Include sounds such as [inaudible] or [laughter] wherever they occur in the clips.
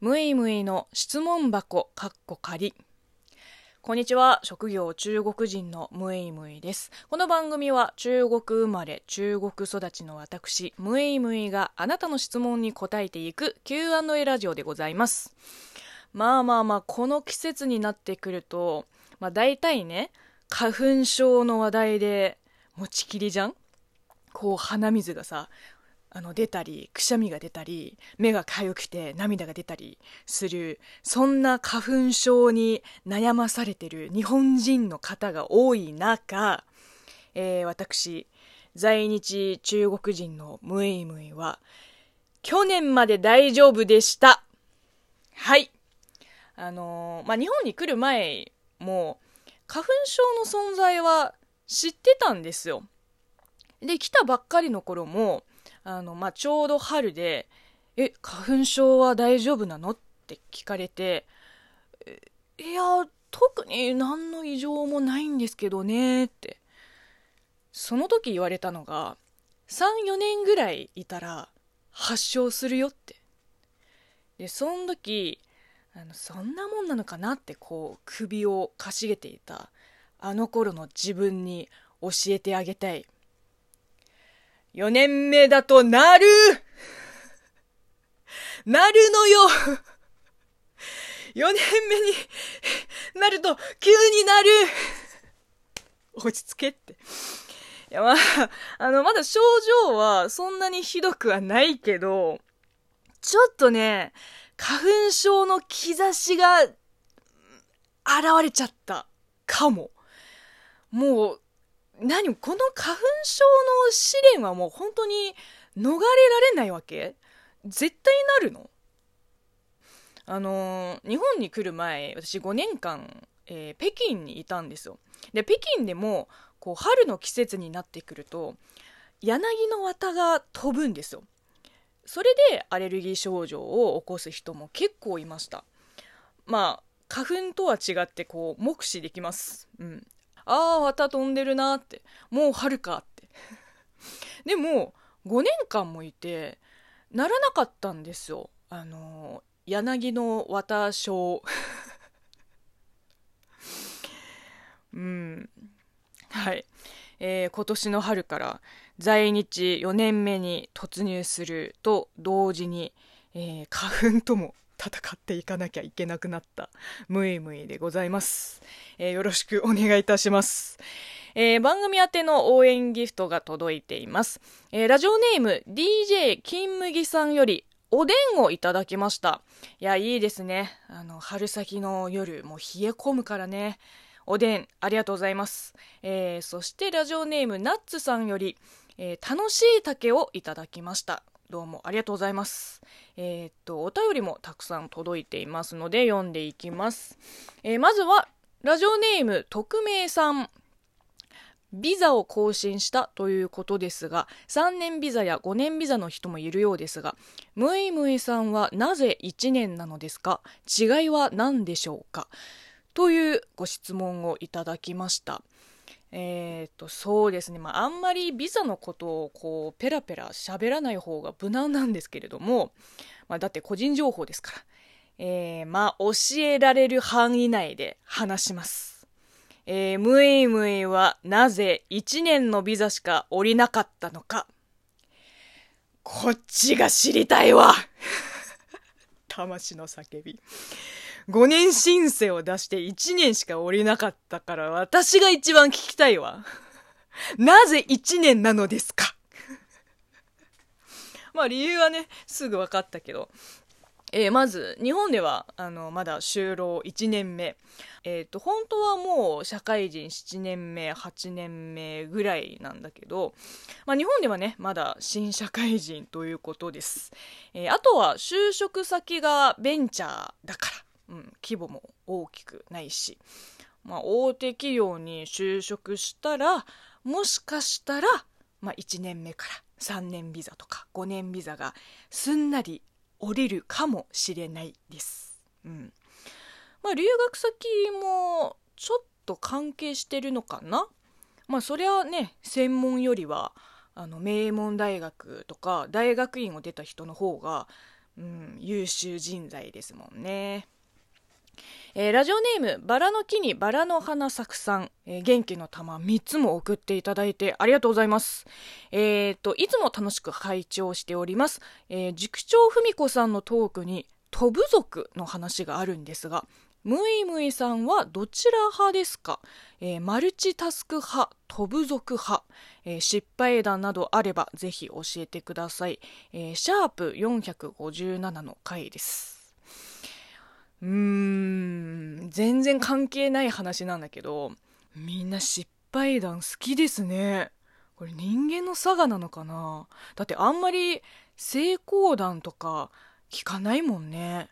むいむいの質問箱かっこ仮こんにちは。職業中国人のむいむいです。この番組は中国生まれ中国育ちの私むいむいがあなたの質問に答えていく Q&A ラジオでございます。まあまあまあこの季節になってくるとまあ大体ね花粉症の話題で持ちきりじゃん？こう鼻水がさあの出たりくしゃみが出たり目がかゆくて涙が出たりするそんな花粉症に悩まされてる日本人の方が多い中、えー、私在日中国人のムイムイは去年まで大丈夫でした。はい。あのー、まあ、日本に来る前も花粉症の存在は知ってたんですよ。で来たばっかりの頃もあの、まあ、ちょうど春で、え、花粉症は大丈夫なの？って聞かれて、いや、特に何の異常もないんですけどね、って。その時言われたのが、3、4年ぐらいいたら発症するよって。で、その時、あの、そんなもんなのかなってこう、首をかしげていた、あの頃の自分に教えてあげたい。4年目だとなるなるのよ !4 年目になると急になる落ち着けって。いや、まあ、あの、まだ症状はそんなにひどくはないけど、ちょっとね、花粉症の兆しが現れちゃったかも。もう、何この花粉症の試練はもう本当に逃れられないわけ？絶対なるの？あの、日本に来る前私5年間、えー、北京にいたんですよ。で北京でもこう春の季節になってくると柳の綿が飛ぶんですよ。それでアレルギー症状を起こす人も結構いました。まあ花粉とは違ってこう目視できます。うん。ああ、綿飛んでるなって。もう春かって。[laughs] でも、5年間もいて、ならなかったんですよ。あの、柳の綿症。[laughs] うん。はい。えー、今年の春から在日4年目に突入すると同時に、えー、花粉とも戦っていかなきゃいけなくなった。ムイムイでございます、えー、よろしくお願いいたします、えー、番組宛ての応援ギフトが届いています、えー、ラジオネーム DJ 金麦さんよりおでんをいただきました。いやいいですね。あの春先の夜もう冷え込むからね。おでんありがとうございます、えー、そしてラジオネームナッツさんより、えー、楽しい竹をいただきました。どうもありがとうございます。えー、っと、お便りもたくさん届いていますので読んでいきます。えー、まずは、ラジオネーム、匿名さん。ビザを更新したということですが、3年ビザや5年ビザの人もいるようですが、ムイムイさんはなぜ1年なのですか？違いは何でしょうか？というご質問をいただきました。えっ、と、そうですね。まあ、あんまりビザのことをこう、ペラペラ喋らない方が無難なんですけれども、まあ、だって個人情報ですから。えー、まあ、教えられる範囲内で話します。えー、ムイムイはなぜ1年のビザしか降りなかったのか。こっちが知りたいわ [laughs] 魂の叫び。5年申請を出して1年しか降りなかったから私が一番聞きたいわ。[laughs] なぜ1年なのですか？[laughs] まあ理由はね、すぐ分かったけど。えー、まず、日本では、あの、まだ就労1年目。えっ、ー、と、本当はもう社会人7年目、8年目ぐらいなんだけど、まあ日本ではね、まだ新社会人ということです。えー、あとは就職先がベンチャーだから。うん、規模も大きくないし、まあ、大手企業に就職したらもしかしたら、まあ、1年目から3年ビザとか5年ビザがすんなり降りるかもしれないです。うんまあ、留学先もちょっと関係してるのかな？まあそりゃね専門よりはあの名門大学とか大学院を出た人の方がうん、優秀人材ですもんね。えー、ラジオネーム、バラの木にバラの花咲くさん、えー、元気の玉3つも送っていただいてありがとうございます。えー、と、いつも楽しく拝聴しております。え、塾長文子さんのトークに、飛ぶ族の話があるんですが、ムイムイさんはどちら派ですか、えー、マルチタスク派、飛ぶ族派、えー、失敗談などあればぜひ教えてください。えー、シャープ457の回です。うーん、全然関係ない話なんだけど、みんな失敗談好きですね。これ人間の差がなのかなだってあんまり成功談とか聞かないもんね。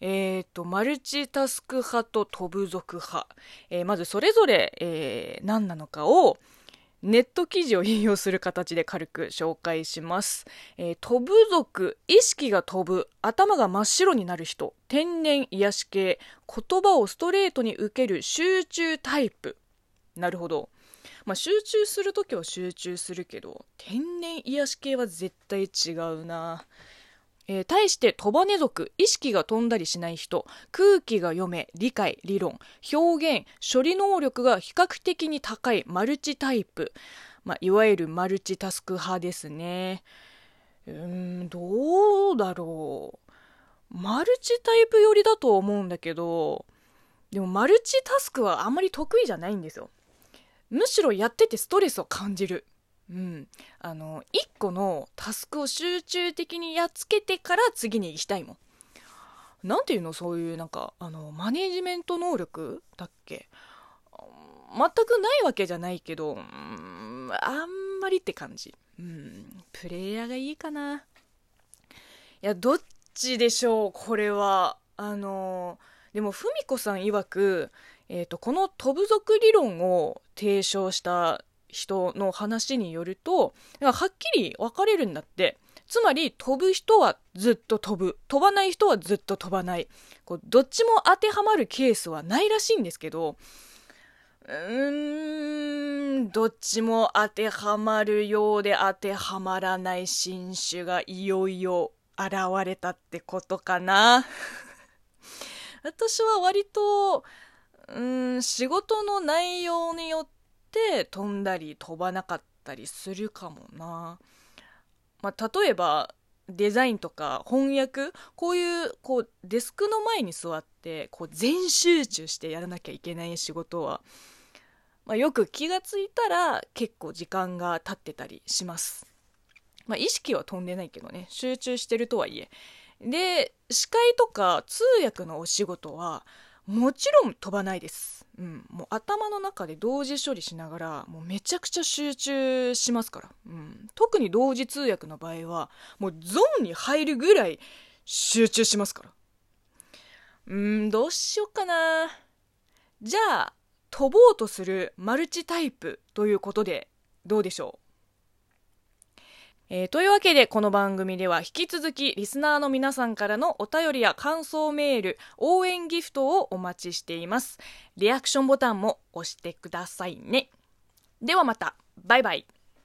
えっ、ー、と、マルチタスク派と飛ぶ族派。えー、まずそれぞれ、えー、何なのかを、ネット記事を引用する形で軽く紹介します。えー、飛ぶ族、意識が飛ぶ、頭が真っ白になる人、天然癒し系、言葉をストレートに受ける集中タイプ。なるほど。まあ、集中するときは集中するけど、天然癒し系は絶対違うな。えー、対してトバネ族、意識が飛んだりしない人、空気が読め、理解、理論、表現、処理能力が比較的に高いマルチタイプ。まあ、いわゆるマルチタスク派ですね。うーん、どうだろう。マルチタイプ寄りだと思うんだけど、でもマルチタスクはあんまり得意じゃないんですよ。むしろやっててストレスを感じる。うん、あの1個のタスクを集中的にやっつけてから次に行きたいもん。なんていうの？そういうなんかあのマネジメント能力だっけ？全くないわけじゃないけど、うん、あんまりって感じ。うん、プレイヤーがいいかな。いや、どっちでしょう、これは。あの、でも、ふみこさん曰く、えっ、ー、と、この飛ぶ族理論を提唱した人の話によると、はっきり分かれるんだって。つまり、飛ぶ人はずっと飛ぶ。飛ばない人はずっと飛ばない。こうどっちも当てはまるケースはないらしいんですけど、うーん、どっちも当てはまるようで当てはまらない新種がいよいよ現れたってことかな。[laughs] 私は割と、うん、仕事の内容によってって飛んだり飛ばなかったりするかもな。まあ、例えばデザインとか翻訳こういうこうデスクの前に座ってこう全集中してやらなきゃいけない仕事は、まあ、よく気がついたら結構時間が経ってたりします。まあ、意識は飛んでないけどね集中してるとはいえ。で司会とか通訳のお仕事はもちろん飛ばないです。うん、もう頭の中で同時処理しながらもうめちゃくちゃ集中しますから、うん、特に同時通訳の場合はもうゾーンに入るぐらい集中しますから。うん。どうしよっかな。じゃあ飛ぼうとするマルチタイプということでどうでしょう？えー、というわけでこの番組では引き続きリスナーの皆さんからのお便りや感想メール応援ギフトをお待ちしています。リアクションボタンも押してくださいね。ではまた。バイバイ。